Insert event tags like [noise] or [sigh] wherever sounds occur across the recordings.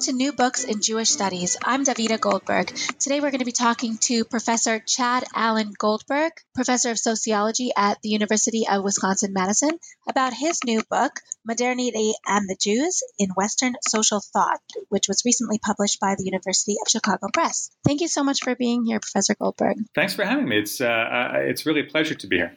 Welcome to New Books in Jewish Studies. I'm Davida Goldberg. Today we're going to be talking to Professor Chad Allen Goldberg, Professor of Sociology at the University of Wisconsin Madison, about his new book, Modernity and the Jews in Western Social Thought, which was recently published by the University of Chicago Press. Thank you so much for being here, Professor Goldberg. Thanks for having me. It's, uh, uh it's really a pleasure to be here.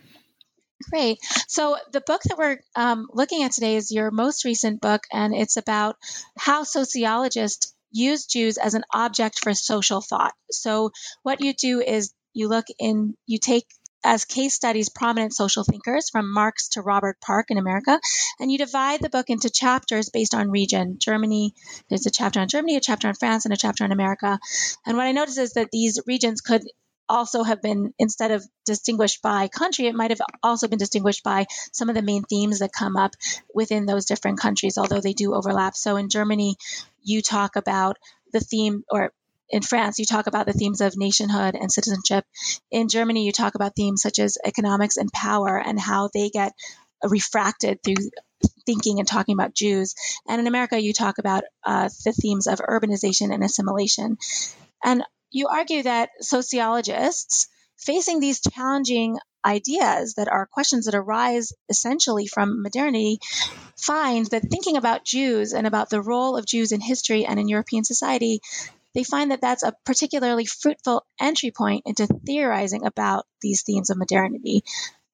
Great. So, the book that we're um, looking at today is your most recent book, and it's about how sociologists use Jews as an object for social thought. So, what you do is you look in, you take as case studies prominent social thinkers from Marx to Robert Park in America, and you divide the book into chapters based on region. Germany, there's a chapter on Germany, a chapter on France, and a chapter on America. And what I noticed is that these regions could also have been instead of distinguished by country it might have also been distinguished by some of the main themes that come up within those different countries although they do overlap so in germany you talk about the theme or in France, you talk about the themes of nationhood and citizenship. In Germany, you talk about themes such as economics and power and how they get refracted through thinking and talking about Jews. And in America, you talk about uh, the themes of urbanization and assimilation. And you argue that sociologists facing these challenging ideas that are questions that arise essentially from modernity find that thinking about Jews and about the role of Jews in history and in European society, they find that that's a particularly fruitful entry point into theorizing about these themes of modernity.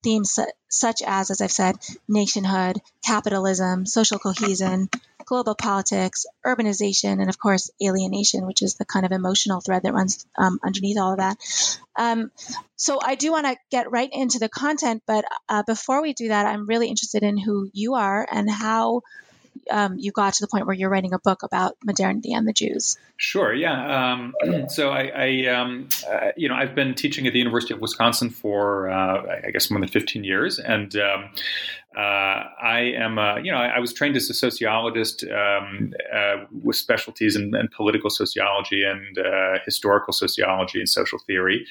Themes such as, as I've said, nationhood, capitalism, social cohesion, global politics, urbanization, and of course, alienation, which is the kind of emotional thread that runs um, underneath all of that. Um, so I do want to get right into the content, but uh, before we do that, I'm really interested in who you are and how um, you got to the point where you're writing a book about modernity and the Jews. Sure. Yeah. Um, [clears throat] so I, I um, uh, you know, I've been teaching at the University of Wisconsin for, uh, I guess, more than 15 years, and um, I am, uh, you know, I, I, was trained as a sociologist um, uh, with specialties in, in, political sociology and uh, historical sociology and social theory.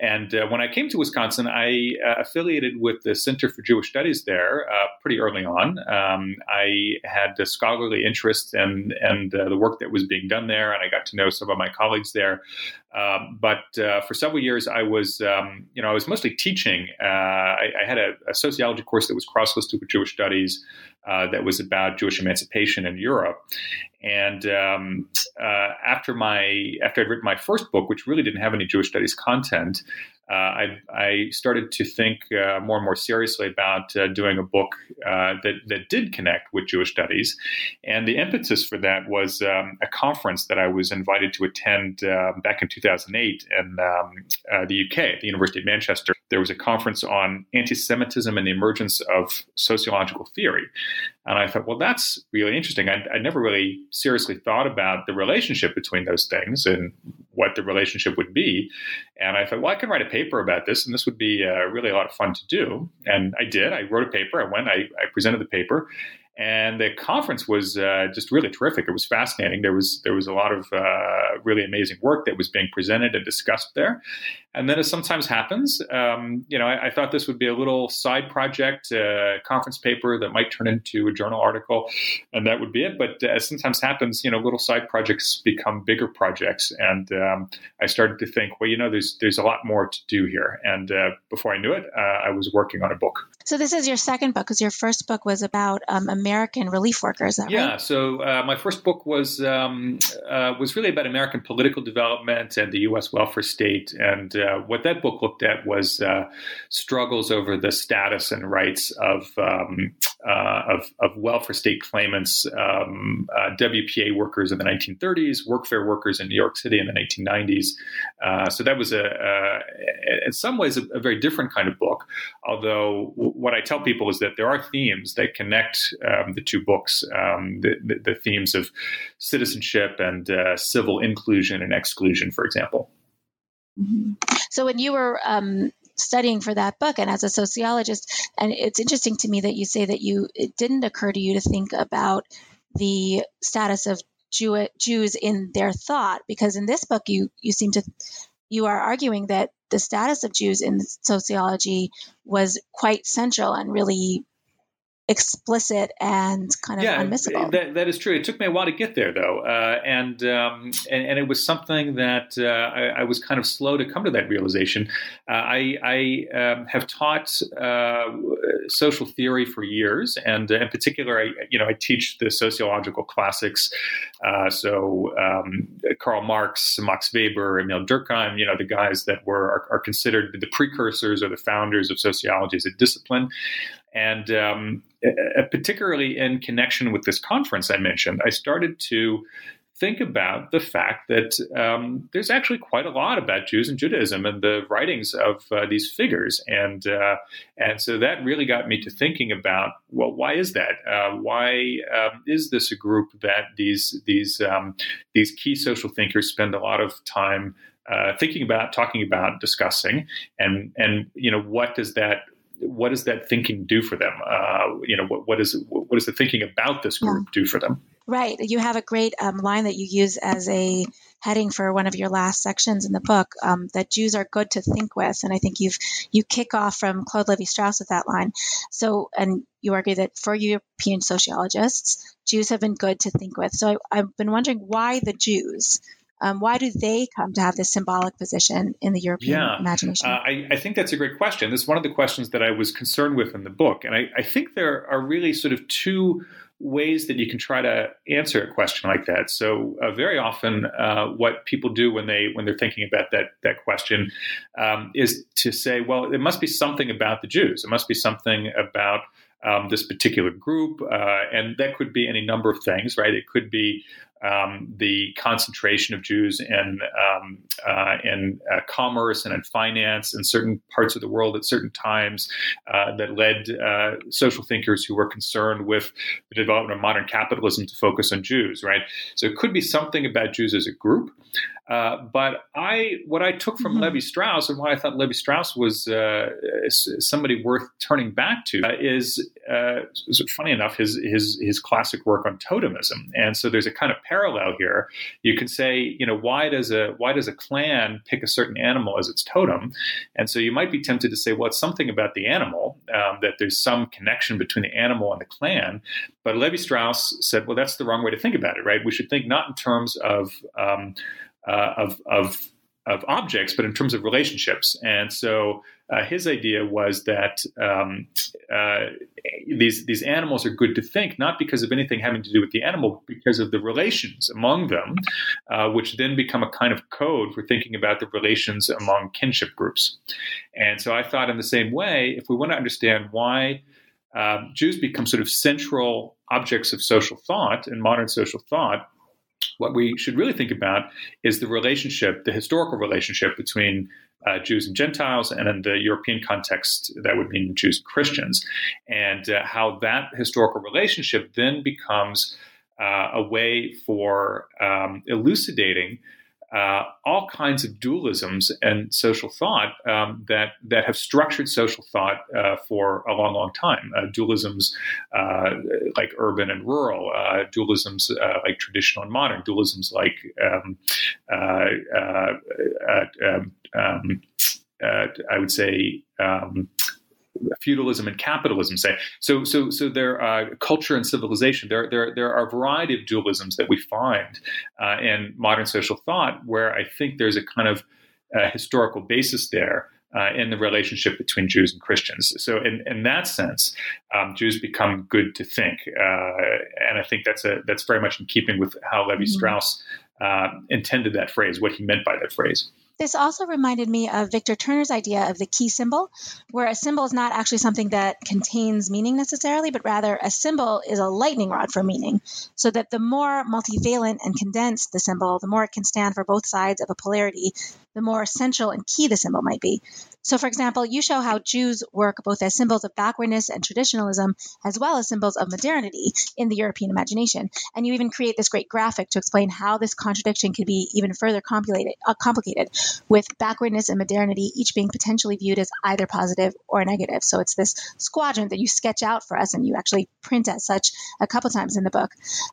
And uh, when I came to Wisconsin, I uh, affiliated with the Center for Jewish Studies there pretty early on. Um, I had a scholarly interest in, in the work that was being done there, and I got to know some of my colleagues there. Um, but uh, for several years, I was, um, you know, I was mostly teaching. Uh, I, I, had a, a, sociology course that was cross-listed with Jewish studies uh, that was about Jewish emancipation in Europe. And um, uh, after my after I'd written my first book, which really didn't have any Jewish studies content, uh, I, I, started to think uh, more and more seriously about uh, doing a book uh, that, that did connect with Jewish studies. And the impetus for that was um, a conference that I was invited to attend uh, back in 2008 in um, uh, the UK the University of Manchester. There was a conference on anti Semitism and the emergence of sociological theory. And I thought, well, that's really interesting. I, I never really seriously thought about the relationship between those things and what the relationship would be. And I thought, well, I can write a paper about this, and this would be uh, really a lot of fun to do. And I did. I wrote a paper. I went. I, I presented the paper, and the conference was uh, just really terrific. It was fascinating. There was there was a lot of uh, really amazing work that was being presented and discussed there. And then, as sometimes happens, um, you know, I, I, thought this would be a little side project, uh, conference paper that might turn into a journal article, and that would be it. But as sometimes happens, you know, little side projects become bigger projects, and um, I started to think, well, you know, there's there's a lot more to do here. And uh, before I knew it, uh, I was working on a book. So this is your second book, because your first book was about um, American relief workers. yeah. Right? So uh, my first book was um, uh, was really about American political development and the U.S. welfare state. And uh, what that book looked at was uh, struggles over the status and rights of um, uh, of, of welfare state claimants, um, uh, WPA workers in the 1930s, workfare workers in New York City in the 1990s. Uh, so that was a, a, in some ways a, a, very different kind of book. Although what I tell people is that there are themes that connect um, the two books, um, the, the, the, themes of citizenship and uh, civil inclusion and exclusion, for example. Mm-hmm. So when you were um, studying for that book and as a sociologist and it's interesting to me that you say that you it didn't occur to you to think about the status of Jew, Jews in their thought because in this book you you seem to you are arguing that the status of Jews in sociology was quite central and really explicit and kind of yeah, unmissable. That, that is true. It took me a while to get there, though, uh, and, um, and, and it was something that uh, I, I, was kind of slow to come to that realization. Uh, I, I um, have taught uh, social theory for years, and in particular, I you know I teach the sociological classics. Uh, so um, Karl Marx, Max Weber, Emile Durkheim, you know the guys that were are, are considered the precursors or the founders of sociology as a discipline. And um, particularly in connection with this conference I mentioned, I started to think about the fact that um, there's actually quite a lot about Jews and Judaism and the writings of uh, these figures, and uh, and so that really got me to thinking about well, why is that? Uh, why um, is this a group that these these um, these key social thinkers spend a lot of time uh, thinking about, talking about, discussing, and and you know what does that what does that thinking do for them? Uh, you know, what, what is what does the thinking about this group yeah. do for them? Right. You have a great um, line that you use as a heading for one of your last sections in the book um, that Jews are good to think with, and I think you've you kick off from Claude Levi-Strauss with that line. So, and you argue that for European sociologists, Jews have been good to think with. So, I, I've been wondering why the Jews. Um, why do they come to have this symbolic position in the European yeah. imagination? Uh, I, I, think that's a great question. This is one of the questions that I was concerned with in the book. And I, I think there are really sort of two ways that you can try to answer a question like that. So uh, very often, uh, what people do when they when they're thinking about that that question um, is to say, well, it must be something about the Jews. It must be something about um, this particular group, uh, and that could be any number of things, right? It could be um, the concentration of Jews in um, uh, in uh, commerce and in finance in certain parts of the world at certain times uh, that led uh, social thinkers who were concerned with the development of modern capitalism to focus on Jews, right? So it could be something about Jews as a group. Uh, but I, what I took from mm-hmm. Levi Strauss and why I thought Levi Strauss was uh, somebody worth turning back to uh, is, uh, funny enough, his his his classic work on totemism. And so there's a kind of parallel here. You can say, you know, why does a why does a clan pick a certain animal as its totem? And so you might be tempted to say, well, it's something about the animal um, that there's some connection between the animal and the clan. But Levi Strauss said, well, that's the wrong way to think about it, right? We should think not in terms of um, uh, of, of of objects, but in terms of relationships. And so uh, his idea was that um, uh, these these animals are good to think not because of anything having to do with the animal, but because of the relations among them, uh, which then become a kind of code for thinking about the relations among kinship groups. And so I thought, in the same way, if we want to understand why. Um, Jews become sort of central objects of social thought and modern social thought what we should really think about is the relationship, the historical relationship between uh, Jews and Gentiles, and in the European context, that would mean Jews and Christians, and uh, how that historical relationship then becomes uh, a way for um, elucidating uh, all kinds of dualisms and social thought um, that that have structured social thought uh, for a long, long time. Uh, dualisms uh, like urban and rural, uh, dualisms uh, like traditional and modern, dualisms like um, um, um, I would say. Feudalism and capitalism say. So, so, so there are culture and civilization. There, there, there are a variety of dualisms that we find uh, in modern social thought, where I think there's a kind of uh, historical basis there. Uh, in the relationship between Jews and Christians, so in, in that sense, um, Jews become good to think, uh, and I think that's a that's very much in keeping with how Levi mm-hmm. Strauss uh, intended that phrase, what he meant by that phrase. This also reminded me of Victor Turner's idea of the key symbol, where a symbol is not actually something that contains meaning necessarily, but rather a symbol is a lightning rod for meaning. So that the more multivalent and condensed the symbol, the more it can stand for both sides of a polarity, the more essential and key the symbol might be. So, for example, you show how Jews work both as symbols of backwardness and traditionalism, as well as symbols of modernity in the European imagination. And you even create this great graphic to explain how this contradiction can be even further complicated, uh, complicated with backwardness and modernity each being potentially viewed as either positive or negative. So it's this quadrant that you sketch out for us and you actually print as such a couple times in the book.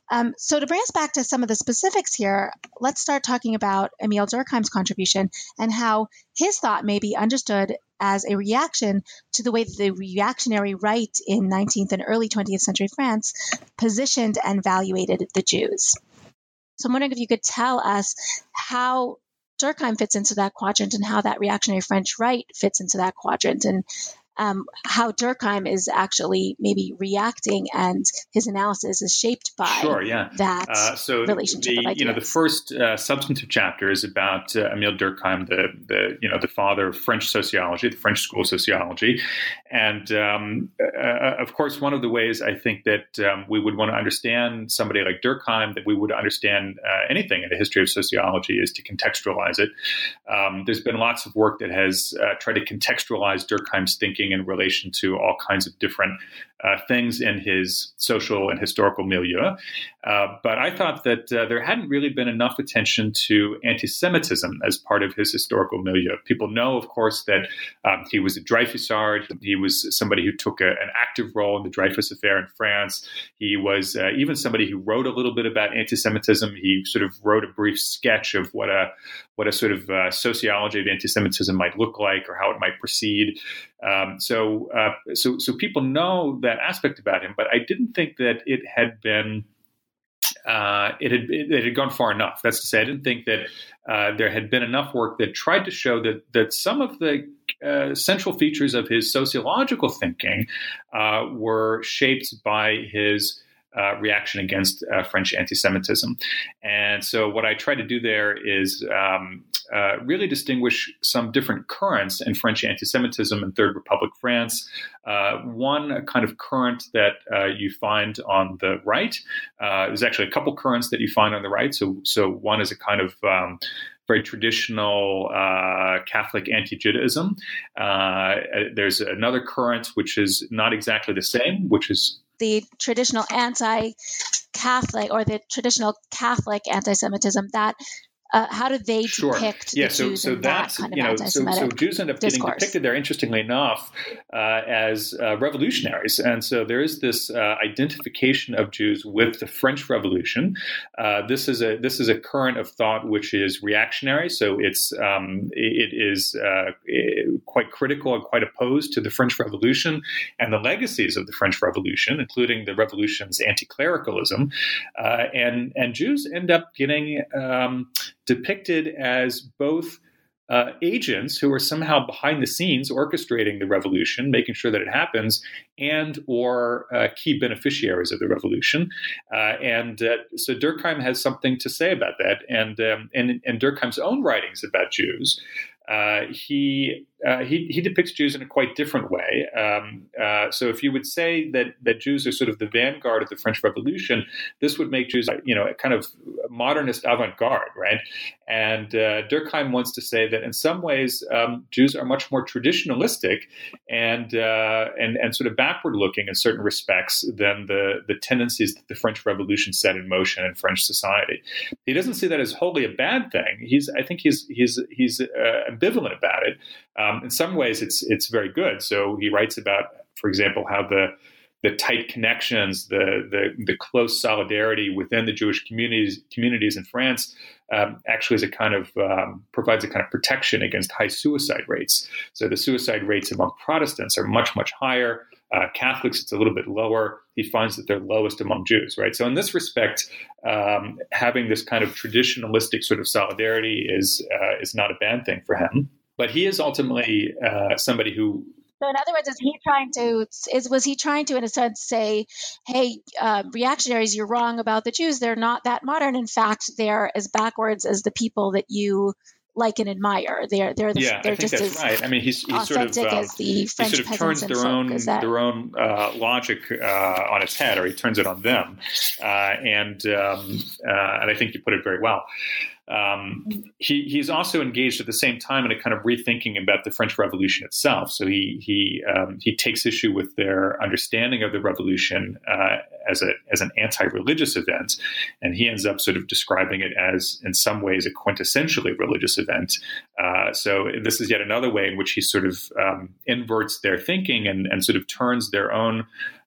Um, so to bring us back to some of the specifics here, let's start talking about Emile Durkheim's contribution and how his thought may be understood as a reaction to the way the reactionary right in 19th and early 20th century France positioned and valuated the Jews. So I'm wondering if you could tell us how Durkheim fits into that quadrant and how that reactionary French right fits into that quadrant and um, how Durkheim is actually maybe reacting and his analysis is shaped by sure, yeah. that uh, so relationship the, You know, the first uh, substantive chapter is about uh, Emile Durkheim, the, the, you know, the father of French sociology, the French school of sociology. And um, uh, of course, one of the ways I think that um, we would want to understand somebody like Durkheim, that we would understand uh, anything in the history of sociology, is to contextualize it. Um, there's been lots of work that has uh, tried to contextualize Durkheim's thinking in relation to all kinds of different uh, things in his social and historical milieu. Uh, but I thought that uh, there hadn't really been enough attention to anti Semitism as part of his historical milieu. People know, of course, that um, he was a Dreyfusard. He was somebody who took a, an active role in the Dreyfus affair in France. He was uh, even somebody who wrote a little bit about anti Semitism. He sort of wrote a brief sketch of what a what a sort of uh, sociology of anti-Semitism might look like or how it might proceed. Um, so, uh, so, so people know that aspect about him, but I didn't think that it had been. Uh, it had it, had gone far enough. That's to say, I didn't think that uh, there had been enough work that tried to show that that some of the uh, central features of his sociological thinking uh, were shaped by his uh, reaction against uh, French anti Semitism. And so, what I try to do there is um, uh, really distinguish some different currents in French anti Semitism in Third Republic France. Uh, one kind of current that uh, you find on the right, uh, there's actually a couple currents that you find on the right. So, so one is a kind of um, very traditional uh, Catholic anti Judaism. Uh, there's another current which is not exactly the same, which is the traditional anti Catholic or the traditional Catholic anti Semitism that uh, how do they sure. depict yeah, the so, Jews so that's, that kind you of know, so, so Jews end up discourse. getting depicted there, interestingly enough, uh, as uh, revolutionaries. And so there is this uh, identification of Jews with the French Revolution. Uh, this is a this is a current of thought which is reactionary. So it's um, it is uh, quite critical and quite opposed to the French Revolution and the legacies of the French Revolution, including the revolution's anti-clericalism. and and Jews end up getting um, depicted as both uh, agents who are somehow behind the scenes orchestrating the revolution, making sure that it happens, and or uh, key beneficiaries of the revolution. Uh, and uh, so Durkheim has something to say about that, and um, and and Durkheim's own writings about Jews. Uh, he uh, he, he depicts Jews in a quite different way. Um, uh, so, if you would say that that Jews are sort of the vanguard of the French Revolution, this would make Jews, you know, a kind of modernist avant-garde, right? And uh, Durkheim wants to say that in some ways, um, Jews are much more traditionalistic and uh, and and sort of backward-looking in certain respects than the the tendencies that the French Revolution set in motion in French society. He doesn't see that as wholly a bad thing. He's, I think, he's he's he's uh, ambivalent about it. Um, in some ways, it's it's very good. So he writes about, for example, how the the tight connections, the, the, the close solidarity within the Jewish communities communities in France um, actually is a kind of um, provides a kind of protection against high suicide rates. So the suicide rates among Protestants are much much higher. Uh, Catholics, it's a little bit lower. He finds that they're lowest among Jews, right? So in this respect, um, having this kind of traditionalistic sort of solidarity is uh, is not a bad thing for him. But he is ultimately uh, somebody who so in other words, is he trying to is was he trying to in a sense say, hey, uh, reactionaries, you're wrong about the Jews. They're not that modern. In fact, they're as backwards as the people that you like and admire. They're they're the, yeah, they're I think just that's as right. I mean, he's, he's sort of, um, as the French he sort of turns their own that their own uh, logic uh, on its head, or he turns it on them, uh, and um, uh, and I think you put it very well. Um, he, he's also engaged at the same time in a kind of rethinking about the French Revolution itself. So he he um, he takes issue with their understanding of the revolution uh, as a as an anti-religious event, and he ends up sort of describing it as, in some ways, a quintessentially religious event. Uh, so this is yet another way in which he sort of um, inverts their thinking and, and sort of turns their own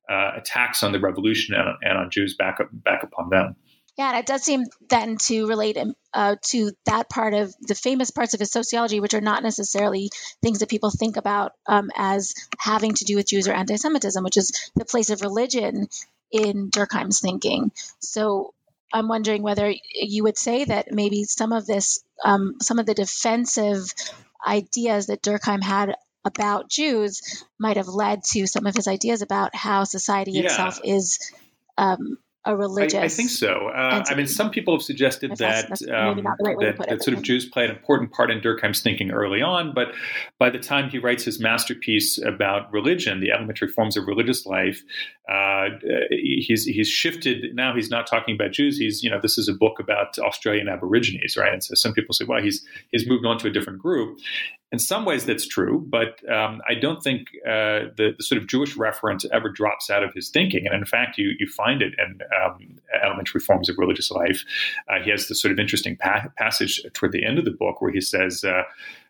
uh, attacks on the revolution and, and on Jews back up, back upon them. Yeah, and it does seem then to relate uh, to that part of the famous parts of his sociology, which are not necessarily things that people think about um, as having to do with Jews or anti-Semitism, which is the place of religion in Durkheim's thinking. So I'm wondering whether you would say that maybe some of this, um, some of the defensive ideas that Durkheim had about Jews might have led to some of his ideas about how society Yeah. itself is um, a religious. I, I think so. Uh, I mean, some people have suggested that um, right that, it, that sort of. Jews play an important part in Durkheim's thinking early on, but by the time he writes his masterpiece about religion, the elementary forms of religious life, uh, he's he's shifted. Now he's not talking about Jews. He's you know this is a book about Australian Aborigines, right? And so some people say, well, he's he's moved on to a different group. In some ways, that's true, but um, I don't think uh, the, the sort of Jewish reference ever drops out of his thinking. And in fact, you you find it in um, elementary forms of religious life. Uh, he has this sort of interesting pa- passage toward the end of the book where he says. Uh,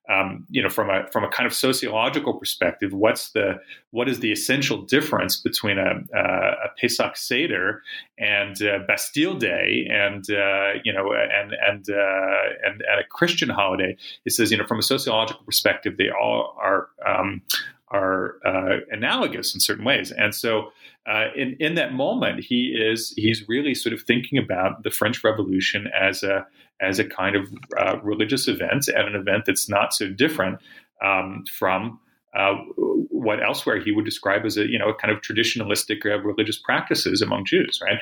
um, you know, from a from a kind of sociological perspective, what's the what is the essential difference between a, a Pesach Seder and Bastille Day, and uh, you know, and and, uh, and and a Christian holiday? He says, you know, from a sociological perspective, they all are um, are uh, analogous in certain ways, and so. Uh, in in that moment, he is he's really sort of thinking about the French Revolution as a as a kind of uh, religious event and an event that's not so different um, from uh, what elsewhere he would describe as a you know a kind of traditionalistic uh, religious practices among Jews, right?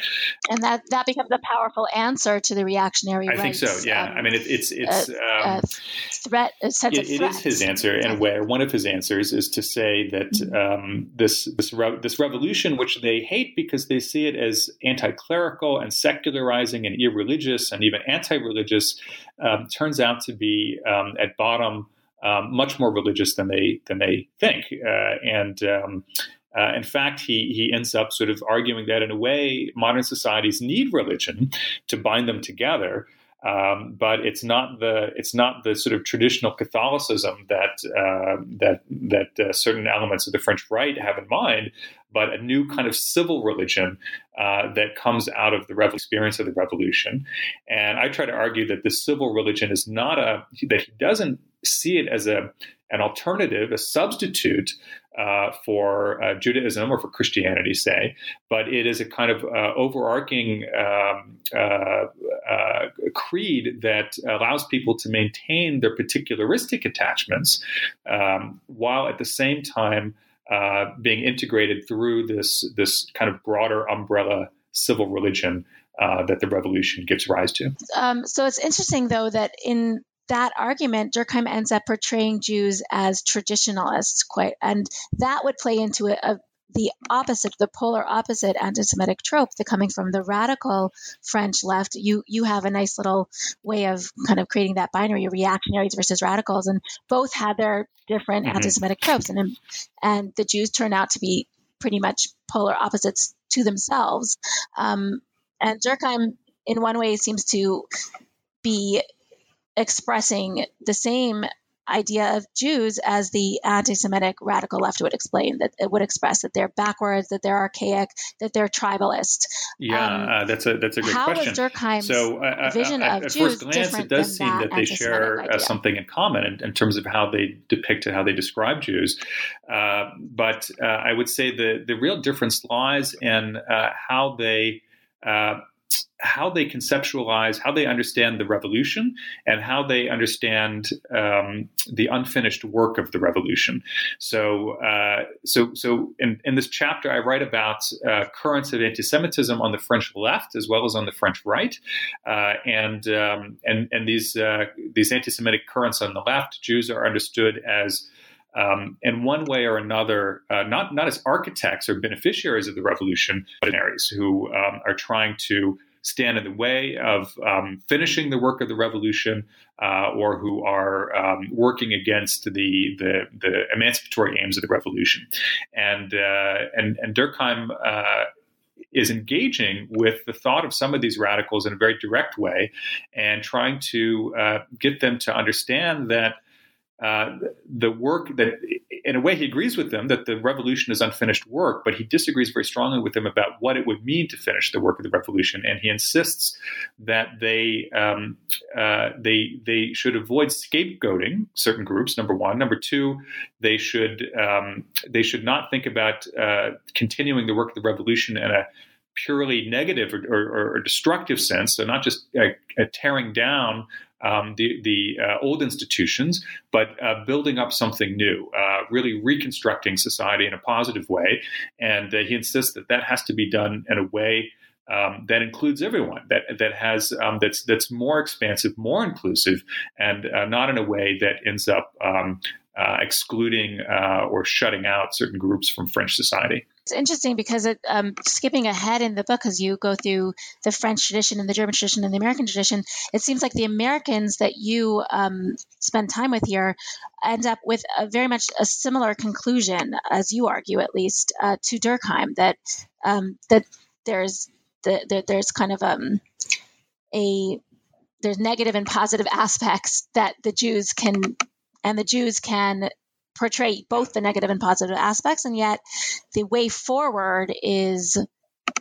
and that that becomes a powerful answer to the reactionary I think so. Yeah, um, I mean it, it's it's. uh, um, uh, threat, a sense it, of threat. is his answer in a way. One of his answers is to say that Mm-hmm. um, this this re- this revolution, which they hate because they see it as anti-clerical and secularizing and irreligious and even anti-religious, um, turns out to be um, at bottom um, much more religious than they than they think. Uh, and um, uh, in fact, he he ends up sort of arguing that in a way, modern societies need religion to bind them together. Um, but it's not the it's not the sort of traditional Catholicism that uh, that that uh, certain elements of the French right have in mind, but a new kind of civil religion uh, that comes out of the rev- experience of the revolution. And I try to argue that this civil religion is not a that he doesn't see it as a an alternative, a substitute uh, for uh, Judaism or for Christianity, say, but it is a kind of uh, overarching um, uh, uh, creed that allows people to maintain their particularistic attachments um, while at the same time uh, being integrated through this this kind of broader umbrella civil religion uh, that the revolution gives rise to. Um, so it's interesting, though, that in that argument, Durkheim ends up portraying Jews as traditionalists, quite, and that would play into a, a the opposite, the polar opposite anti-Semitic trope, the coming from the radical French left. You you have a nice little way of kind of creating that binary, reactionaries versus radicals, and both had their different Mhm. anti-Semitic tropes, and and the Jews turn out to be pretty much polar opposites to themselves. Um, and Durkheim, in one way, seems to be expressing the same idea of Jews as the anti-Semitic radical left would explain that it would express that they're backwards, that they're archaic, that they're tribalist. Yeah, Um, uh, that's a that's a great How question. Durkheim's so uh, uh, vision uh, of at Jews first glance, it does seem that that they share uh, something in common in, in terms of how they depict it, how they describe Jews. Uh, but uh, I would say the the real difference lies in uh, how they. Uh, how they conceptualize, how they understand the revolution, and how they understand um, the unfinished work of the revolution. So, uh, so, so in, in, this chapter, I write about uh, currents of anti-Semitism on the French left as well as on the French right, uh, and um, and and these uh, these anti-Semitic currents on the left, Jews are understood as um, in one way or another, uh, not not as architects or beneficiaries of the revolution, but who um, are trying to stand in the way of um, finishing the work of the revolution, uh, or who are um, working against the, the, the emancipatory aims of the revolution, and uh, and and Durkheim. Uh, is engaging with the thought of some of these radicals in a very direct way and trying to uh, get them to understand that uh, the work that, in a way, he agrees with them that the revolution is unfinished work, but he disagrees very strongly with them about what it would mean to finish the work of the revolution, and he insists that they um, uh, they they should avoid scapegoating certain groups. Number one, number two, they should um, they should not think about uh, continuing the work of the revolution in a purely negative or, or, or, destructive sense, so not just a tearing down um, the, the uh, old institutions, but uh, building up something new, uh, really reconstructing society in a positive way. And uh, he insists that that has to be done in a way um, that includes everyone, that that has um, that's that's more expansive, more inclusive, and uh, not in a way that ends up um, uh, excluding or shutting out certain groups from French society. It's interesting because it, um, skipping ahead in the book, as you go through the French tradition and the German tradition and the American tradition, it seems like the Americans that you um, spend time with here end up with a very much a similar conclusion, as you argue at least, uh, to Durkheim that um, that there's the, there's kind of um, a there's negative and positive aspects that the Jews can and the Jews can portray both the negative and positive aspects, and yet the way forward is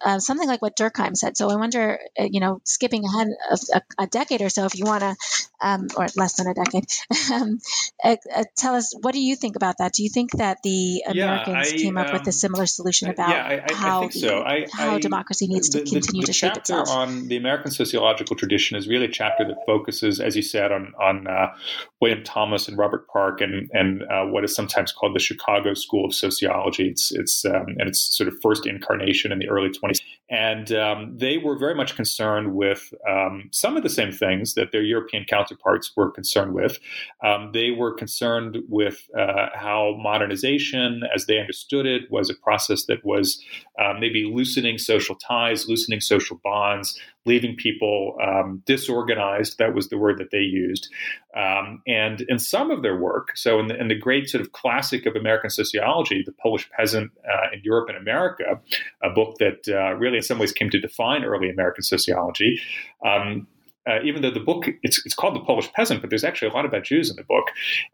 uh, something like what Durkheim said. So I wonder, uh, you know, skipping ahead a, a decade or so, if you want to, um, or less than a decade, [laughs] um, uh, uh, tell us what do you think about that? Do you think that the Americans yeah, I, came up um, with a um, similar solution about yeah, I, how, the, so. how democracy needs the, to continue the, to shape itself? The chapter on the American sociological tradition is really a chapter that focuses, as you said, on on uh, William Thomas and Robert Park and and uh, what is sometimes called the Chicago School of Sociology. It's it's um, and its sort of first incarnation in the early 20s. And um, they were very much concerned with um, some of the same things that their European counterparts were concerned with. Um, they were concerned with uh, how modernization, as they understood it, was a process that was uh, maybe loosening social ties, loosening social bonds, leaving people um, disorganized. That was the word that they used. Um, and in some of their work, so in the, in the, great sort of classic of American sociology, The Polish Peasant uh, in Europe and America, a book that uh, really in some ways came to define early American sociology. Um, uh, even though the book it's, it's called the Polish Peasant, but there's actually a lot about Jews in the book,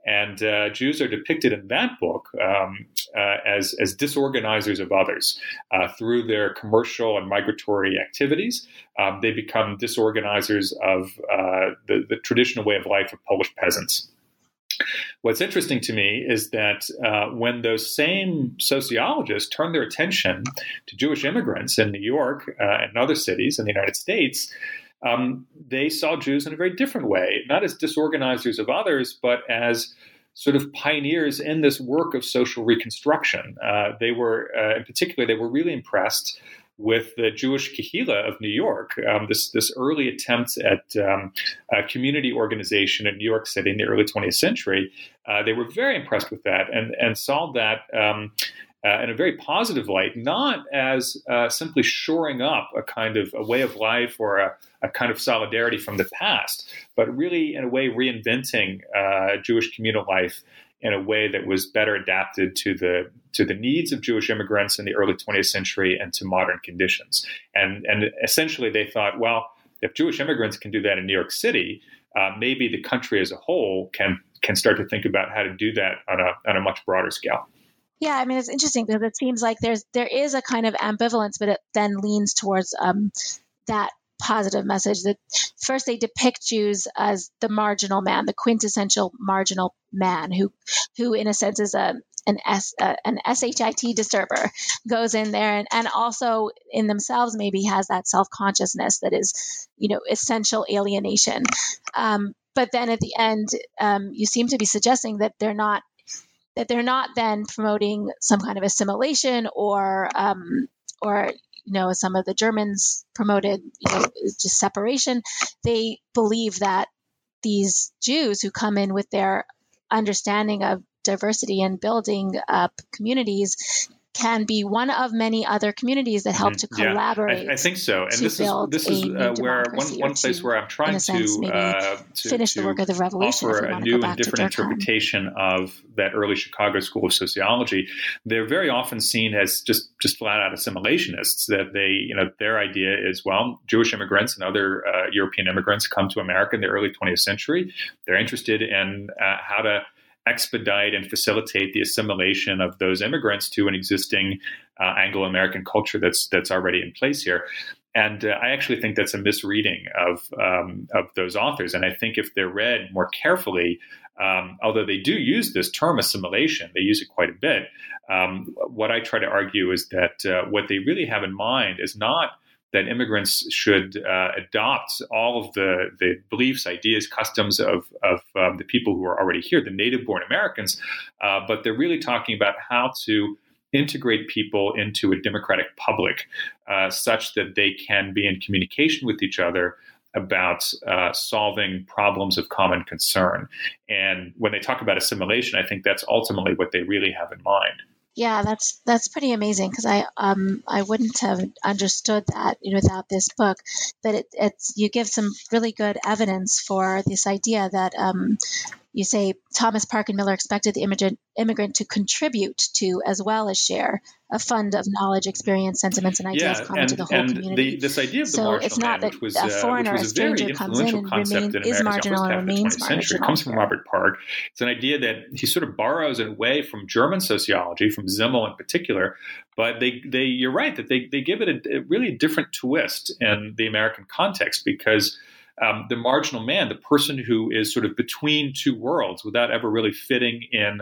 and uh, Jews are depicted in that book um, uh, as as disorganizers of others uh, through their commercial and migratory activities. Um, they become disorganizers of uh, the, the traditional way of life of Polish peasants. What's interesting to me is that uh, when those same sociologists turn their attention to Jewish immigrants in New York uh, and other cities in the United States, um, they saw Jews in a very different way, not as disorganizers of others, but as sort of pioneers in this work of social reconstruction. Uh, they were, uh, in particular, they were really impressed with the Jewish Kehillah of New York, um, this this early attempt at um, community organization in New York City in the early 20th century. Uh, they were very impressed with that and and saw that um, uh, in a very positive light, not as uh, simply shoring up a kind of a way of life or a, a, kind of solidarity from the past, but really in a way reinventing uh, Jewish communal life in a way that was better adapted to the to the needs of Jewish immigrants in the early 20th century and to modern conditions. And and essentially they thought, well, if Jewish immigrants can do that in New York City, uh, maybe the country as a whole can can start to think about how to do that on a on a much broader scale. Yeah, I mean it's interesting because it seems like there's there is a kind of ambivalence, but it then leans towards um, that positive message that first they depict Jews as the marginal man, the quintessential marginal man who who in a sense is a an S uh, an shit disturber goes in there and, and also in themselves maybe has that self consciousness that is you know essential alienation. Um, but then at the end um, you seem to be suggesting that they're not that they're not then promoting some kind of assimilation or um, or you know some of the Germans promoted you know just separation. They believe that these Jews who come in with their understanding of diversity and building up communities can be one of many other communities that help mm-hmm. to collaborate. Yeah, I, I, think so. And this is this is uh, where one, one place where I'm trying sense, to, uh, to, finish to the work of the revolution. Offer a new and different interpretation of that early Chicago School of Sociology. They're very often seen as just just flat out assimilationists. That they you know their idea is well Jewish immigrants and other uh, European immigrants come to America in the early 20th century. They're interested in uh, how to expedite and facilitate the assimilation of those immigrants to an existing uh, Anglo-American culture that's that's already in place here. And uh, I actually think that's a misreading of um, of those authors. And I think if they're read more carefully, um, although they do use this term assimilation, they use it quite a bit. Um, what I try to argue is that uh, what they really have in mind is not that immigrants should uh, adopt all of the, the beliefs, ideas, customs of, of um, the people who are already here, the native born Americans, uh, but they're really talking about how to integrate people into a democratic public uh, such that they can be in communication with each other about uh, solving problems of common concern. And when they talk about assimilation, I think that's ultimately what they really have in mind. Yeah, that's that's pretty amazing because I um I wouldn't have understood that you know without this book. But it, it's you give some really good evidence for this idea that um you say Thomas Parkin Miller expected the immigrant, immigrant to contribute to as well as share a fund of knowledge, experience, sentiments, and ideas yeah, common and, to the whole community. The, this idea of the so marginal it's not man, that was, a uh, foreigner, uh, a stranger comes in and remain, is marginal and remains marginal. It comes from Robert Park. It's an idea that he sort of borrows in a way from German sociology, from Simmel in particular. But they, they you're right that they, they give it a, a really different twist in the American context because – um, the marginal man, the person who is sort of between two worlds without ever really fitting in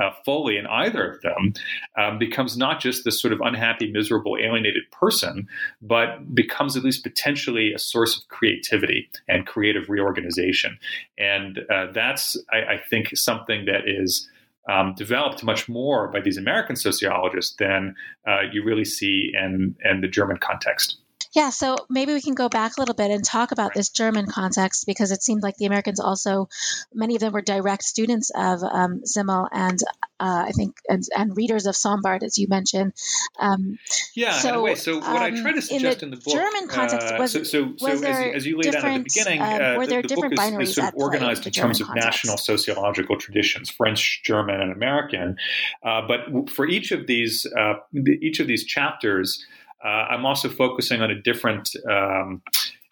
uh, fully in either of them, um, becomes not just this sort of unhappy, miserable, alienated person, but becomes at least potentially a source of creativity and creative reorganization. And uh, that's, I, I, think, something that is. Um, developed much more by these American sociologists than uh, you really see in, in the German context. Yeah, so maybe we can go back a little bit and talk about this German context because it seemed like the Americans also, many of them were direct students of um, Simmel and uh, I think and, and, readers of Sombart, as you mentioned. Um, yeah, so, in a way. So what um, I try to suggest in the, in the book, German context uh, was so, so, so was as, as, you laid out at the beginning, uh, uh, were there the, the different book is, is sort of organized in terms of context. national sociological traditions, French, German, and American. Uh, but for each of these, uh, each of these chapters. Uh, I'm also focusing on a different um,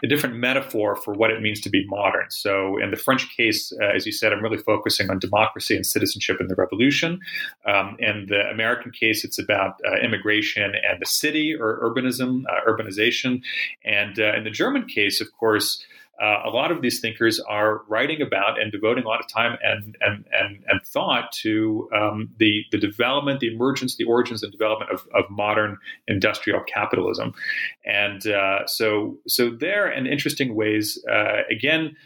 a different metaphor for what it means to be modern. So, in the French case, uh, as you said, I'm really focusing on democracy and citizenship in the revolution. Um, in the American case, it's about uh, immigration and the city or urbanism, uh, urbanization. And uh, in the German case, of course, uh, a lot of these thinkers are writing about and devoting a lot of time and and and, and thought to um, the the development, the emergence, the origins, and development of, of modern industrial capitalism, and uh, so so there in interesting ways. Uh, again,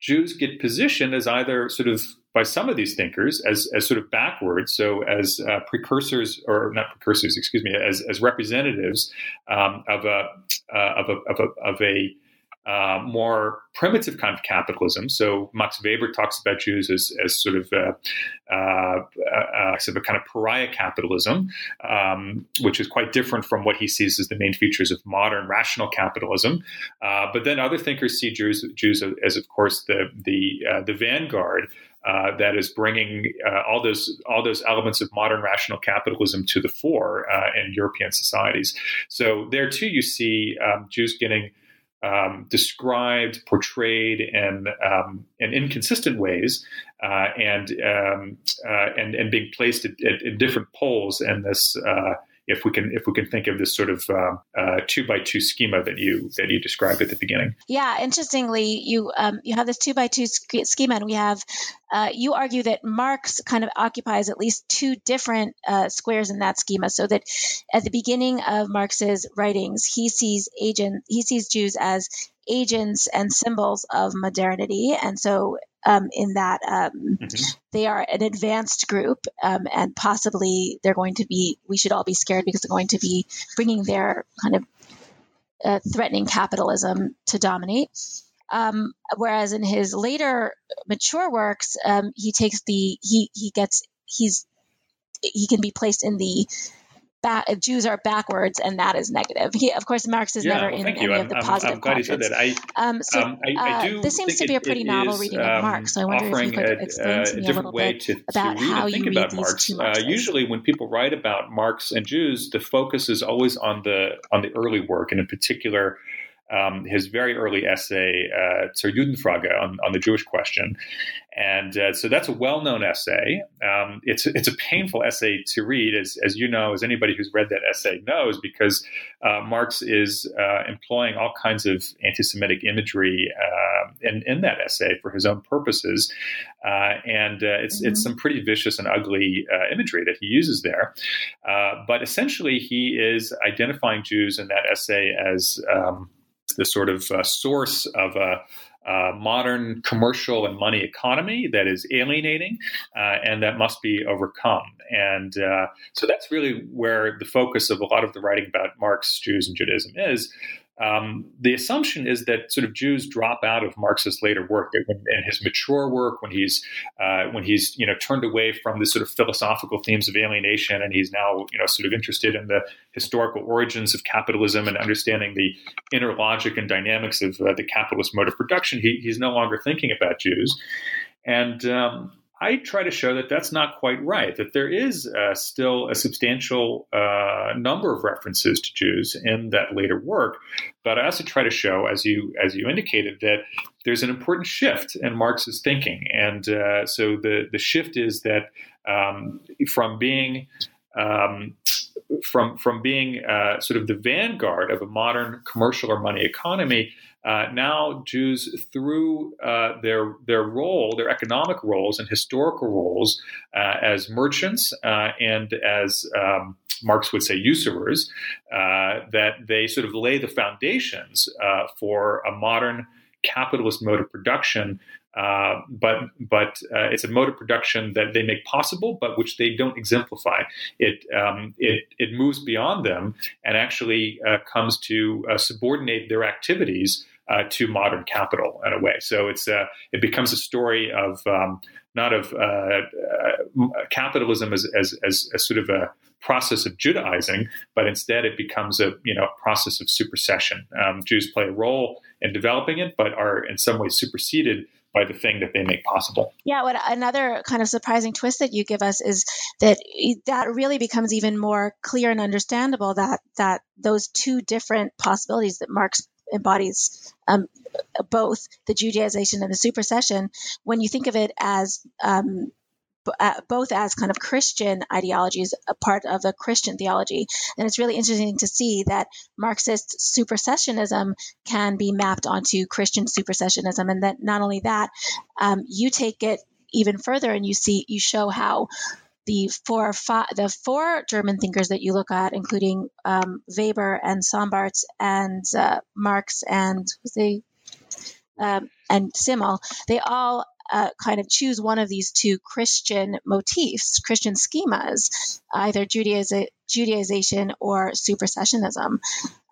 Jews get positioned as either sort of by some of these thinkers as, as sort of backwards, so as uh, precursors or not precursors, excuse me, as, as representatives um, of a uh, of a of a, of a uh, more primitive kind of capitalism. So Max Weber talks about Jews as, as sort of a, uh, uh, sort of a kind of pariah capitalism, um, which is quite different from what he sees as the main features of modern rational capitalism. Uh, but then other thinkers see Jews, Jews as, of course, the the uh, the vanguard. Uh, that is bringing uh, all those all those elements of modern rational capitalism to the fore uh, in European societies. So there too, you see um, Jews getting um, described, portrayed in um, in inconsistent ways, uh, and, um, uh, and and being placed at, at, at, different poles in this uh, if we can if we can think of this sort of uh, uh, two by two schema that you that you described at the beginning. Yeah, interestingly, you um, you have this two by two schema, and we have uh, you argue that Marx kind of occupies at least two different uh, squares in that schema, so that at the beginning of Marx's writings, he sees agent he sees Jews as agents and symbols of modernity, and so um, in that um, mm-hmm. they are an advanced group um, and possibly they're going to be we should all be scared because they're going to be bringing their kind of uh, threatening capitalism to dominate um, whereas in his later mature works um, he takes the he he gets he's he can be placed in the back, Jews are backwards, and that is negative. He, of course, Marx is yeah, never well, in any you. of the I'm, positive I'm glad you said that. I, um, so um, I, I uh, this seems to be a pretty novel is, reading of Marx. So I wonder if you could explain a, to me a, little bit to, about to how you read about these Marx. two uh, usually, when people write about Marx and Jews, the focus is always on the on the early work, and in particular um, his very early essay, uh, Zur Judenfrage, on, on the Jewish question. And uh, so that's a well known essay. Um, it's, it's a painful essay to read, as, as you know, as anybody who's read that essay knows, because uh, Marx is uh, employing all kinds of anti Semitic imagery uh, in, in that essay for his own purposes. Uh, and it's, mm-hmm. it's some pretty vicious and ugly imagery that he uses there. but essentially, he is identifying Jews in that essay as um, the sort of uh, source of a, a, modern commercial and money economy that is alienating uh, and that must be overcome. And uh, so that's really where the focus of a lot of the writing about Marx, Jews, and Judaism is. Um, the assumption is that sort of Jews drop out of Marx's later work in his mature work when he's uh, when he's you know turned away from the sort of philosophical themes of alienation and he's now you know sort of interested in the historical origins of capitalism and understanding the inner logic and dynamics of uh, the capitalist mode of production. He, he's no longer thinking about Jews, and um, I try to show that that's not quite right, that there is uh, still a substantial uh, number of references to Jews in that later work. But I also try to show, as you as you indicated, that there's an important shift in Marx's thinking, and uh, so the the shift is that um, from being um, from from being uh, sort of the vanguard of a modern commercial or money economy uh, now, Jews, through uh, their their role, their economic roles and historical roles uh, as merchants uh, and as um, Marx would say usurers, uh, that they sort of lay the foundations uh, for a modern capitalist mode of production but but it's a mode of production that they make possible, but which they don't exemplify. It um, it it moves beyond them and actually comes to subordinate their activities uh, to modern capital in a way. So it's uh, it becomes a story of um, not of uh, uh capitalism as, as, as, sort of a process of Judaizing, but instead it becomes a you know process of supersession. Um, Jews play a role in developing it, but are in some ways superseded by the thing that they make possible. Yeah, what another kind of surprising twist that you give us is that that really becomes even more clear and understandable that that those two different possibilities that Marx embodies um, both the Judaization and the supersession. When you think of it as um, uh, both as kind of Christian ideologies, a part of a Christian theology. And it's really interesting to see that Marxist supersessionism can be mapped onto Christian supersessionism. And that not only that, um, you take it even further and you see, you show how the four five, the four German thinkers that you look at, including um, Weber and Sombarts and uh, Marx and they um, and Simmel, they all uh, kind of choose one of these two Christian motifs, Christian schemas, either Judaiz- Judaization or supersessionism.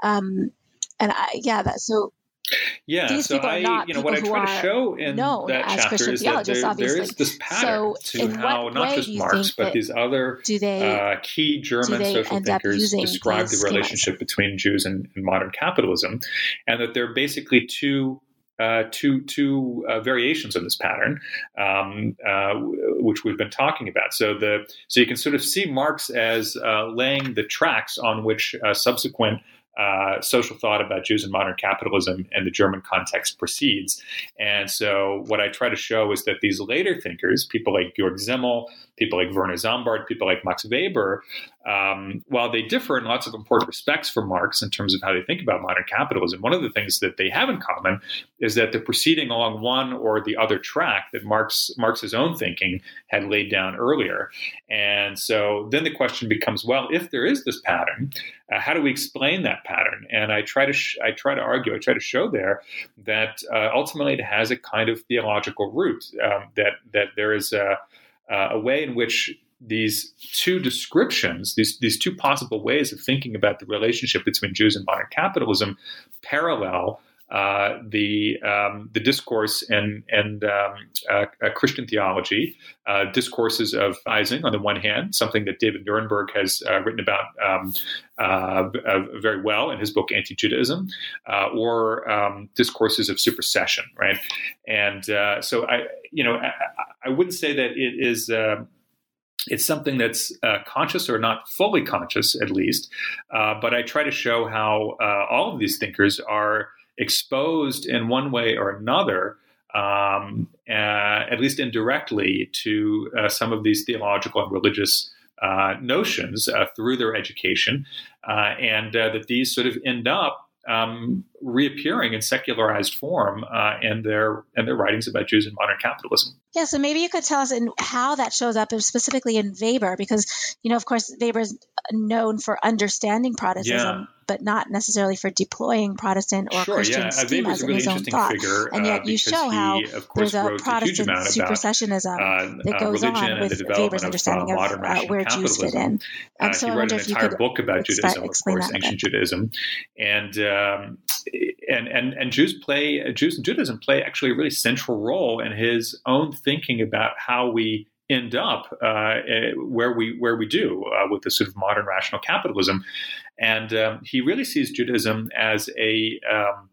Um, and I, yeah, that so yeah, These so I, you know, what I try to show in that chapter Christian is that there, there is this pattern so to how not just Marx but these other they, uh, key German social thinkers describe the relationship between Jews and, and, modern capitalism, and that there are basically two. Uh, two two uh, variations of this pattern, um, uh, which we've been talking about. So the so you can sort of see Marx as uh, laying the tracks on which uh, subsequent uh, social thought about Jews and modern capitalism and the German context proceeds. And so, what I try to show is that these later thinkers, people like Georg Simmel, people like Werner Sombart, people like Max Weber, um, while they differ in lots of important respects from Marx in terms of how they think about modern capitalism, one of the things that they have in common is that they're proceeding along one or the other track that Marx Marx's own thinking had laid down earlier. And so then the question becomes, well, if there is this pattern, uh, how do we explain that pattern? And I try to sh- I try to argue, I try to show there that uh, ultimately it has a kind of theological root. Um, that that there is a, Uh, a way in which these two descriptions, these these two possible ways of thinking about the relationship between Jews and modern capitalism, parallel uh, the um, the discourse and and um, uh, uh, Christian theology, uh, discourses of Ising on the one hand, something that David Nirenberg has uh, written about um, uh, very well in his book Anti-Judaism, or um, discourses of supersession, right? And so I, you know, I, I, wouldn't say that it is it's something that's uh, conscious or not fully conscious, at least. Uh, but I try to show how uh, all of these thinkers are exposed in one way or another, um, uh, at least indirectly, to uh, some of these theological and religious uh, notions through their education, and that these sort of end up um, reappearing in secularized form uh, in their in their writings about Jews and modern capitalism. Yeah, so maybe you could tell us in how that shows up, specifically in Weber, because you know, of course, Weber is known for understanding Protestantism. But not necessarily for deploying Protestant or sure, Christian yeah. schemas really in his own thought. Figure, and yet, you show he, how there's a a Protestant supersessionism about, uh, that goes on with Weber's understanding of, of uh, where Jews fit in. And uh, so he I wrote wonder an if you entire could book about Judaism, of course, ancient Judaism, and um, and and and Jews play Jews and Judaism play actually a really central role in his own thinking about how we end up uh, eh, where we where we do uh, with this sort of modern rational capitalism, and um, he really sees Judaism as a um,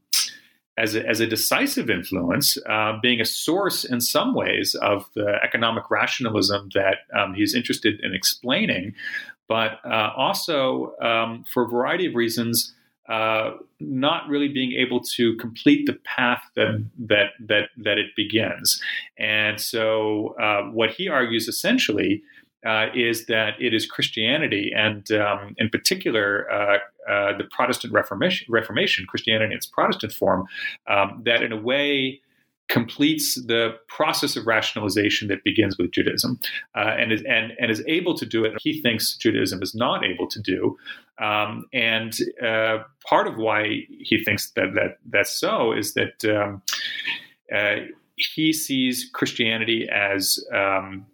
as a, as a decisive influence, uh, being a source in some ways of the economic rationalism that um, he's interested in explaining, but uh, also um, for a variety of reasons uh, not really being able to complete the path that that that that it begins. And so, uh, what he argues essentially uh, is that it is Christianity, and um, in particular, uh, uh, the Protestant Reformation, Reformation, Christianity in its Protestant form, um, that in a way completes the process of rationalization that begins with Judaism, uh, and is and and is able to do it. He thinks Judaism is not able to do, um, and uh, part of why he thinks that that that's so is that. Um, uh, he sees Christianity as um,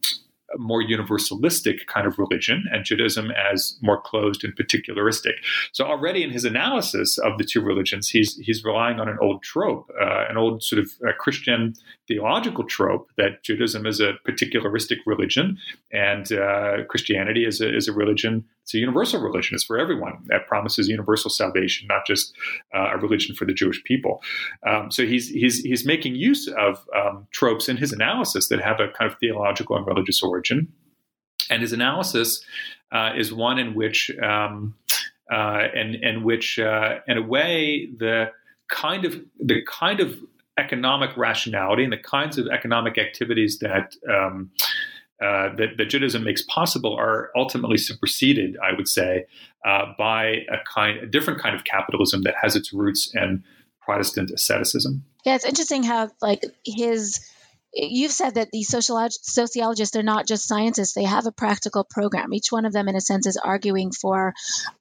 more universalistic kind of religion and Judaism as more closed and particularistic. So already in his analysis of the two religions, he's he's relying on an old trope, uh, an old sort of uh, Christian theological trope that Judaism is a particularistic religion and uh, Christianity is a, is a religion. It's a universal religion. It's for everyone. That promises universal salvation, not just uh, a religion for the Jewish people. Um, so he's he's he's making use of um, tropes in his analysis that have a kind of theological and religious origin, and his analysis uh, is one in which um, uh, in, in which uh, in a way the kind of the kind of economic rationality and the kinds of economic activities that um, uh, that, that, Judaism makes possible are ultimately superseded, I would say, uh, by a kind, a different kind of capitalism that has its roots in Protestant asceticism. Yeah, it's interesting how like his you've said that these sociologists are not just scientists they have a practical program. Each one of them in a sense is arguing for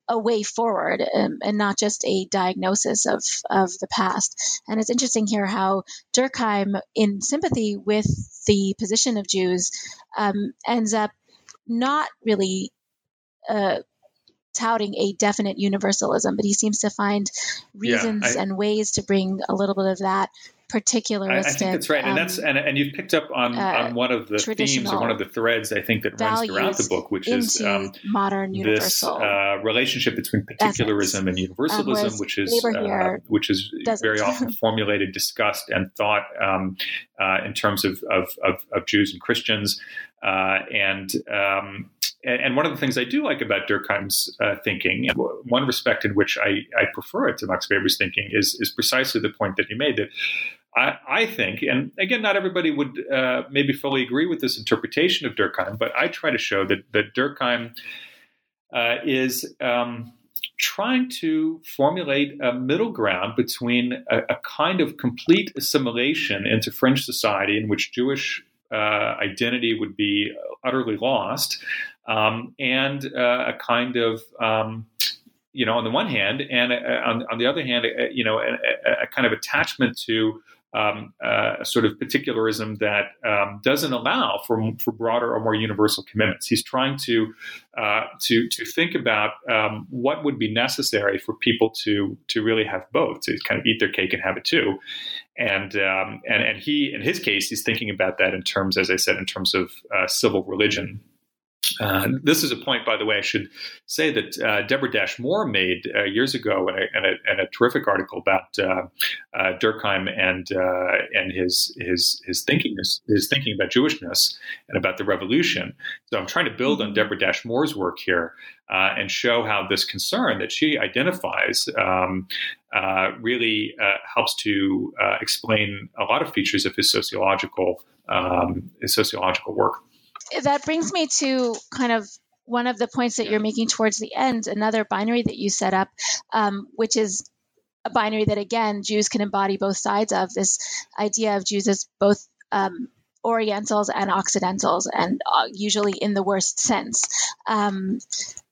a way forward um, and not just a diagnosis of, of the past. And it's interesting here how durkheim in sympathy with the position of jews um, ends up not really uh, touting a definite universalism, but he seems to find reasons yeah, I, and ways to bring a little bit of that particularistic. I, I think that's right, um, and that's and, and you've picked up on, uh, on one of the themes or one of the threads I think that runs throughout the book, which is um, modern this, uh, relationship between particularism ethics. and universalism, um, which is uh, which is very [laughs] often formulated, discussed, and thought um, uh, in terms of, of, of, of Jews and Christians, uh, and um, and one of the things I do like about Durkheim's uh, thinking, one respect in which I, I prefer it to Max Weber's thinking, is, is precisely the point that you made that I, I, think, and again, not everybody would uh, maybe fully agree with this interpretation of Durkheim, but I try to show that, that Durkheim uh, is um, trying to formulate a middle ground between a, a, kind of complete assimilation into French society in which Jewish uh, identity would be utterly lost, um, and uh, a kind of um, you know, on the one hand, and uh, on, on, the other hand, uh, you know, a, a, kind of attachment to um, uh, a sort of particularism that um, doesn't allow for, for broader or more universal commitments. He's trying to uh, to to think about um, what would be necessary for people to to really have both, to kind of eat their cake and have it too. And um, and and he, in his case, he's thinking about that in terms, as I said, in terms of uh, civil religion uh, this is a point, by the way, I should say that uh, Deborah Dash Moore made uh, years ago in a, in, a, in a, terrific article about uh, uh, Durkheim and uh, and his his his thinking his, thinking about Jewishness and about the revolution. So I'm trying to build on mm-hmm. Deborah Dash Moore's work here and show how this concern that she identifies um, really helps to explain a lot of features of his sociological um, his sociological work that brings me to kind of one of the points that you're making towards the end, another binary that you set up, um, which is a binary that again Jews can embody both sides of this idea of Jews as both um, Orientals and Occidentals, and uh, usually in the worst sense. Um,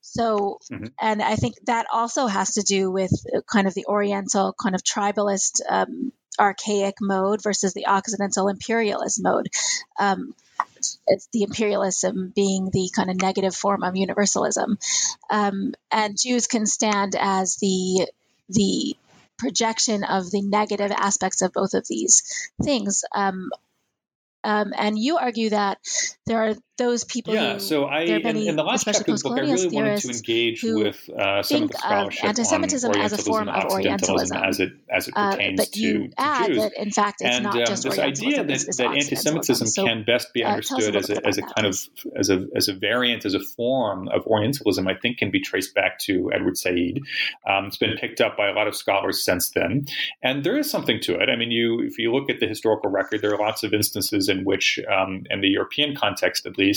so, mm-hmm. and I think that also has to do with kind of the Oriental, kind of tribalist, um, archaic mode versus the Occidental imperialist mode. It's the imperialism being the kind of negative form of universalism, um, and Jews can stand as the the projection of the negative aspects of both of these things. Um, um, and you argue that there are those people. Yeah. Who, so I, in, in, the last chapter of the book, I really wanted to engage with uh, some of the scholarship anti-Semitism on as a form of Orientalism as it as it uh, pertains uh, to, to Jews. That, in fact, it's and not um, just this idea that, that anti-Semitism so, can best be understood uh, as a, as a kind of as a as a variant, as a form of Orientalism, I think can be traced back to Edward Said. Um, it's been picked up by a lot of scholars since then, and there is something to it. I mean, you if you look at the historical record, there are lots of instances in which, um, in the European context at least,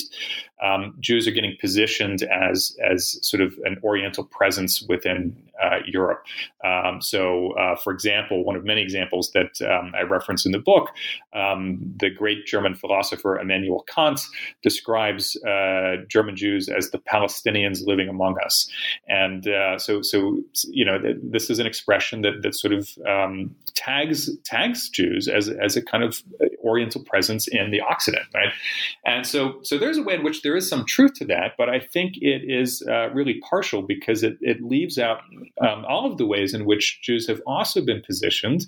um, Jews are getting positioned as as sort of an Oriental presence within uh, Europe. Um, so, uh, for example, one of many examples that um, I reference in the book, um, the great German philosopher Immanuel Kant describes uh, German Jews as the Palestinians living among us, and uh, so so you know th- this is an expression that that sort of um, tags tags Jews as as a kind of Oriental presence in the Occident, right? And so so there's a way in which there is some truth to that, but I think it is uh, really partial because it, it leaves out um, all of the ways in which Jews have also been positioned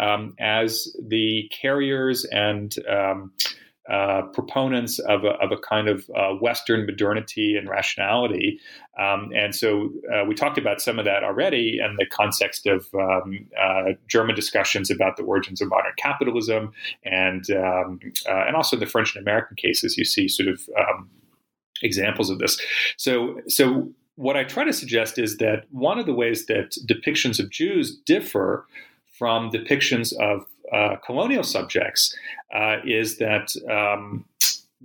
um, as the carriers and um, uh, proponents of a, of a, kind of uh, Western modernity and rationality. Um, and so uh, we talked about some of that already in the context of um, uh, German discussions about the origins of modern capitalism, and um, uh, and also in the French and American cases, you see sort of um, examples of this. So so what I try to suggest is that one of the ways that depictions of Jews differ from depictions of uh, colonial subjects uh, is that um,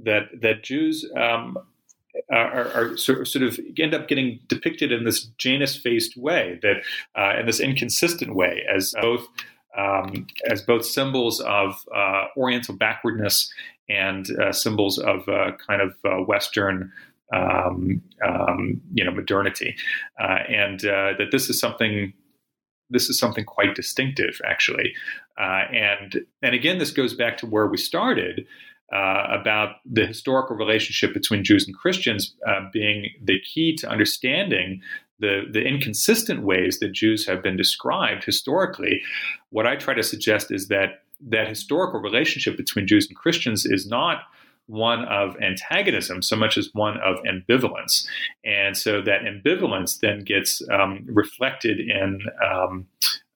that that Jews um, are, are, sort of end up getting depicted in this Janus-faced way, that uh, in this inconsistent way, as both um, as both symbols of uh, Oriental backwardness and uh, symbols of kind of Western um, um, you know modernity, uh, and uh, that this is something this is something quite distinctive actually, uh, and and again this goes back to where we started. Uh, about the historical relationship between Jews and Christians uh, being the key to understanding the, the inconsistent ways that Jews have been described historically, what I try to suggest is that that historical relationship between Jews and Christians is not one of antagonism so much as one of ambivalence. And so that ambivalence then gets um, reflected in. Um,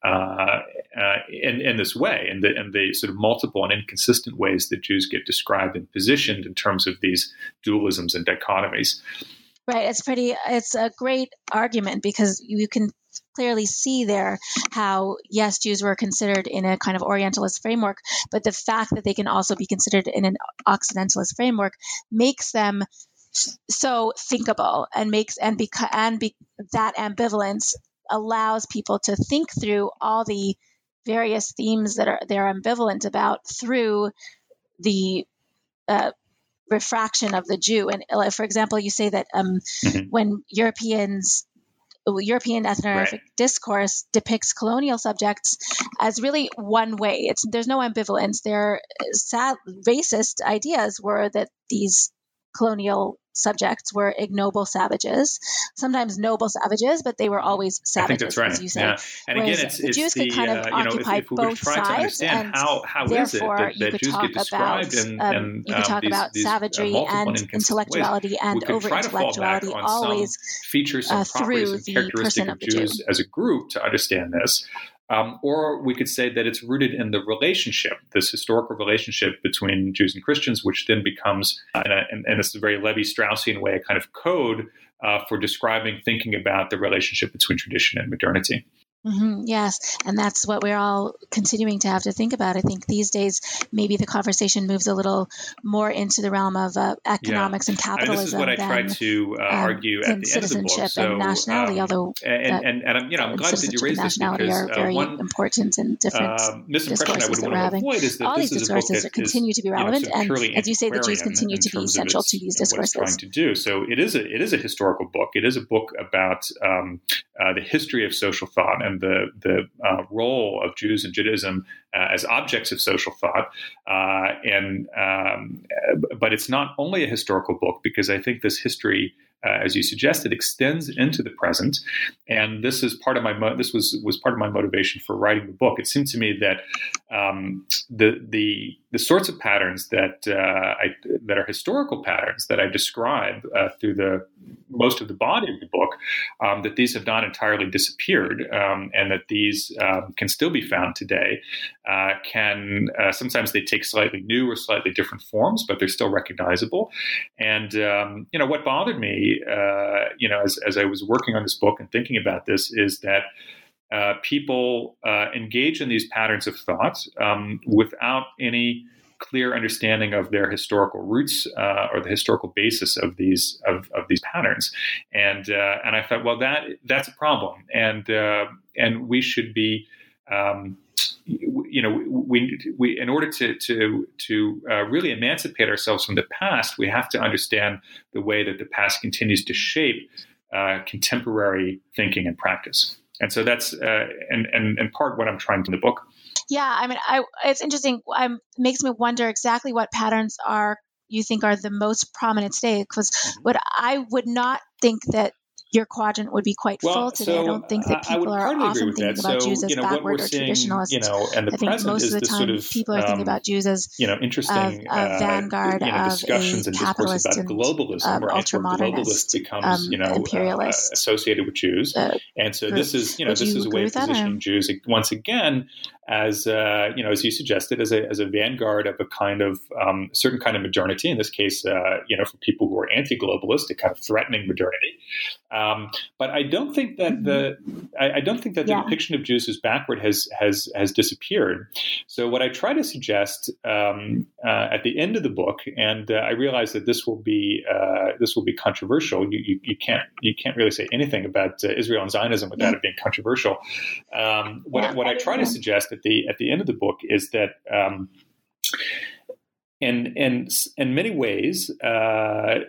uh, uh, in, in this way, in the, in the sort of multiple and inconsistent ways that Jews get described and positioned in terms of these dualisms and dichotomies. Right. It's pretty. It's a great argument because you can clearly see there how, yes, Jews were considered in a kind of Orientalist framework, but the fact that they can also be considered in an Occidentalist framework makes them so thinkable and makes and because and be, that ambivalence allows people to think through all the various themes that are they're ambivalent about through the uh, refraction of the Jew. And for example, you say that um, mm-hmm. when Europeans European ethnographic right. discourse depicts colonial subjects as really one way. It's there's no ambivalence. Their uh, sad racist ideas were that these colonial subjects were ignoble savages, sometimes noble savages, but they were always savages. I think that's right. As you say. Yeah. And Whereas again, it's, the Jews could kind of uh, occupy if both sides, and how, how therefore that, that, you could Jews talk about in, um, in, you could talk um, about these, uh, savagery uh, and intellectuality and over intellectuality always features and uh, through the person of, of Jews as a group to understand this. Um, or we could say that it's rooted in the relationship, this historical relationship between Jews and Christians, which then becomes, uh, and, and, it's a very Levi Straussian way, a kind of code uh, for describing, thinking about the relationship between tradition and modernity. Mm-hmm, yes, and that's what we're all continuing to have to think about. I think these days maybe the conversation moves a little more into the realm of uh, economics yeah. and capitalism. this is what I than, tried to uh, um, argue at the end of the book. So, and nationality, um, although and, and, and, and, you know I'm glad that you raised this because are uh, very one important and different uh, misimpression I would want to having. avoid is that all these discourses continue to be relevant, you know, and as you say, the Jews continue to be central to these discourses. Trying to do so, it is a it is a historical book. It is a book about um, uh, the history of social thought and the the uh, role of Jews and Judaism uh, as objects of social thought. Uh, and um, but it's not only a historical book because I think this history uh, as you suggested, extends into the present. And this is part of my mo- this was was part of my motivation for writing the book. It seemed to me that um, the the the sorts of patterns that uh, I, that are historical patterns that I describe uh, through the most of the body of the book, um, that these have not entirely disappeared, um, and that these um, can still be found today. Uh, can uh, sometimes they take slightly new or slightly different forms, but they're still recognizable. And um, you know what bothered me uh, you know, as, as I was working on this book and thinking about this, is that uh, people uh, engage in these patterns of thought um, without any clear understanding of their historical roots uh, or the historical basis of these of, of these patterns. And uh, and I thought, well, that that's a problem, and uh, and we should be. Um, you know, we, we in order to to to uh, really emancipate ourselves from the past, we have to understand the way that the past continues to shape uh, contemporary thinking and practice. And so that's uh, and, and and part what I'm trying to do in the book. Yeah, I mean, I, it's interesting. It makes me wonder exactly what patterns are you think are the most prominent today. Because mm-hmm. what I would not think that your quadrant would be quite well, full today. So I don't think that people are often thinking about so, Jews as you know, backward or seeing, traditionalist. You know, and the I think most of the time sort of, people are thinking about Jews as you know interesting a, a vanguard uh, you know, discussions of capitalist and globalism, um, right? ultramodernist becomes um, you know uh, imperialist, uh, associated with Jews, uh, and so this is you know Would this is a way of positioning Jews once again as uh, you know, as you suggested, as a, as a vanguard of a kind of um, certain kind of modernity. In this case, uh, you know, for people who are anti-globalist, a kind of threatening modernity. Um, but I don't think that the I, I don't think that the yeah. depiction of Jews as backward has has has disappeared. So what I try to suggest um, uh, at the end of the book, and uh, I realize that this will be uh, this will be controversial. You, you, you, can't you can't really say anything about uh, Israel and Zionism without yeah. it being controversial. Um, what, yeah, what I try to suggest at the at the end of the book is that. Um, in, in, in many ways, uh,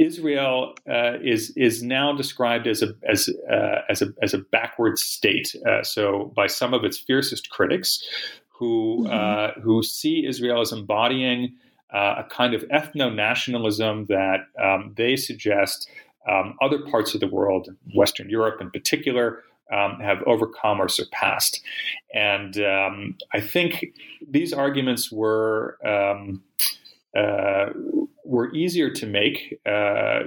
Israel uh, is is now described as a as uh, as a as a backward state. Uh, so by some of its fiercest critics, who mm-hmm. Uh, who see Israel as embodying uh, a kind of ethno nationalism that um, they suggest um, other parts of the world, Western Europe in particular, um, have overcome or surpassed. And um, I think these arguments were um, uh, were easier to make uh,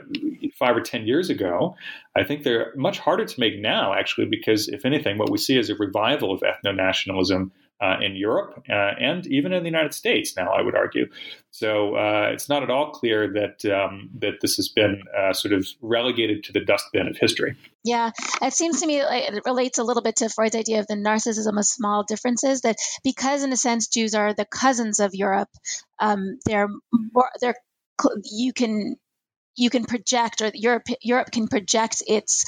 five or ten years ago. I think they're much harder to make now, actually, because if anything, what we see is a revival of ethno nationalism. Uh, in Europe uh, and even in the United States now, I would argue. So uh, it's not at all clear that um, that this has been uh, sort of relegated to the dustbin of history. Yeah, it seems to me like it relates a little bit to Freud's idea of the narcissism of small differences. That because, in a sense, Jews are the cousins of Europe, um, they're more, they're you can you can project or Europe Europe can project its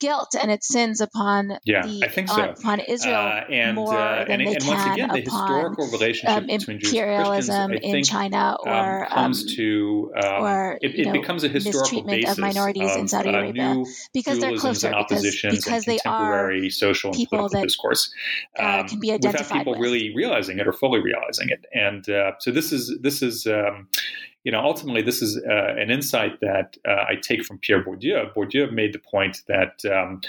guilt and its sins upon yeah, the, I think so. upon Israel uh, and, more uh, than and, they and can once again, the upon historical relationship um, between Jews imperialism and in China um, or comes um, to um, or it, it know, becomes a historical basis of minorities of, in Saudi uh, Arabia because they're closer and because, because they are social and people political that discourse uh, can be identified without people with. really realizing it or fully realizing it and uh, so this is this is um, you know, ultimately, this is uh, an insight that uh, I take from Pierre Bourdieu. Bourdieu made the point that um,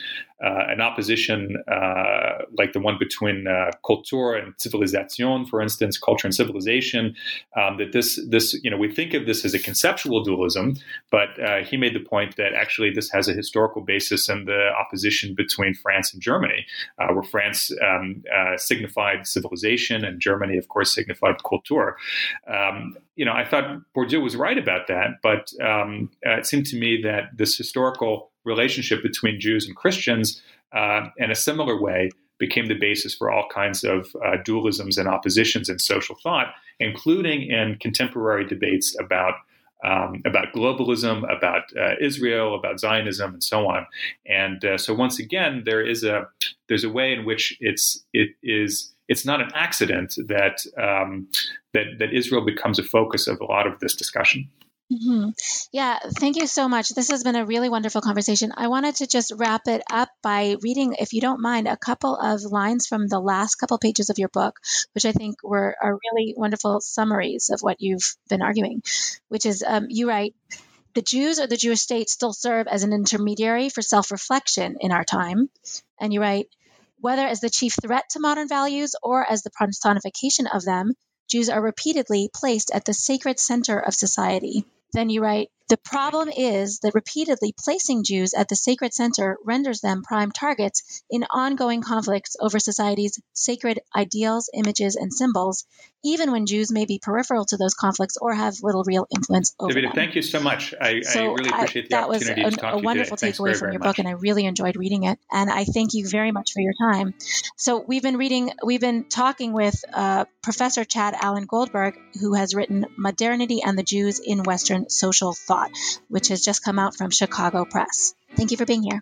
uh, an opposition uh, like the one between uh, culture and civilisation, for instance, culture and civilization, um, that this, this, you know, we think of this as a conceptual dualism, but uh, he made the point that actually this has a historical basis in the opposition between France and Germany, where France um, signified civilization and Germany, of course, signified culture. Um, you know, I thought Bourdieu was right about that, but um, uh, it seemed to me that this historical relationship between Jews and Christians, uh, in a similar way, became the basis for all kinds of uh, dualisms and oppositions in social thought, including in contemporary debates about. Um, about globalism, about uh, Israel, about Zionism, and so on. And uh, so, once again, there is a there's a way in which it's it is it's not an accident that um, that that Israel becomes a focus of a lot of this discussion. Mm-hmm. Yeah, thank you so much. This has been a really wonderful conversation. I wanted to just wrap it up by reading, if you don't mind, a couple of lines from the last couple pages of your book, which I think were are really wonderful summaries of what you've been arguing. Which is, um, you write, the Jews or the Jewish state still serve as an intermediary for self reflection in our time. And you write, whether as the chief threat to modern values or as the personification of them, Jews are repeatedly placed at the sacred center of society. Then you write, the problem is that repeatedly placing Jews at the sacred center renders them prime targets in ongoing conflicts over society's sacred ideals, images, and symbols, even when Jews may be peripheral to those conflicts or have little real influence over David, them. thank you so much. I, so I really appreciate the that was opportunity a, to talk a to you wonderful today. takeaway from your book, and I really enjoyed reading it. And I thank you very much for your time. So we've been reading, we've been talking with uh, Professor Chad Alan Goldberg, who has written "Modernity and the Jews in Western Social Thought," Which has just come out from Chicago Press. Thank you for being here.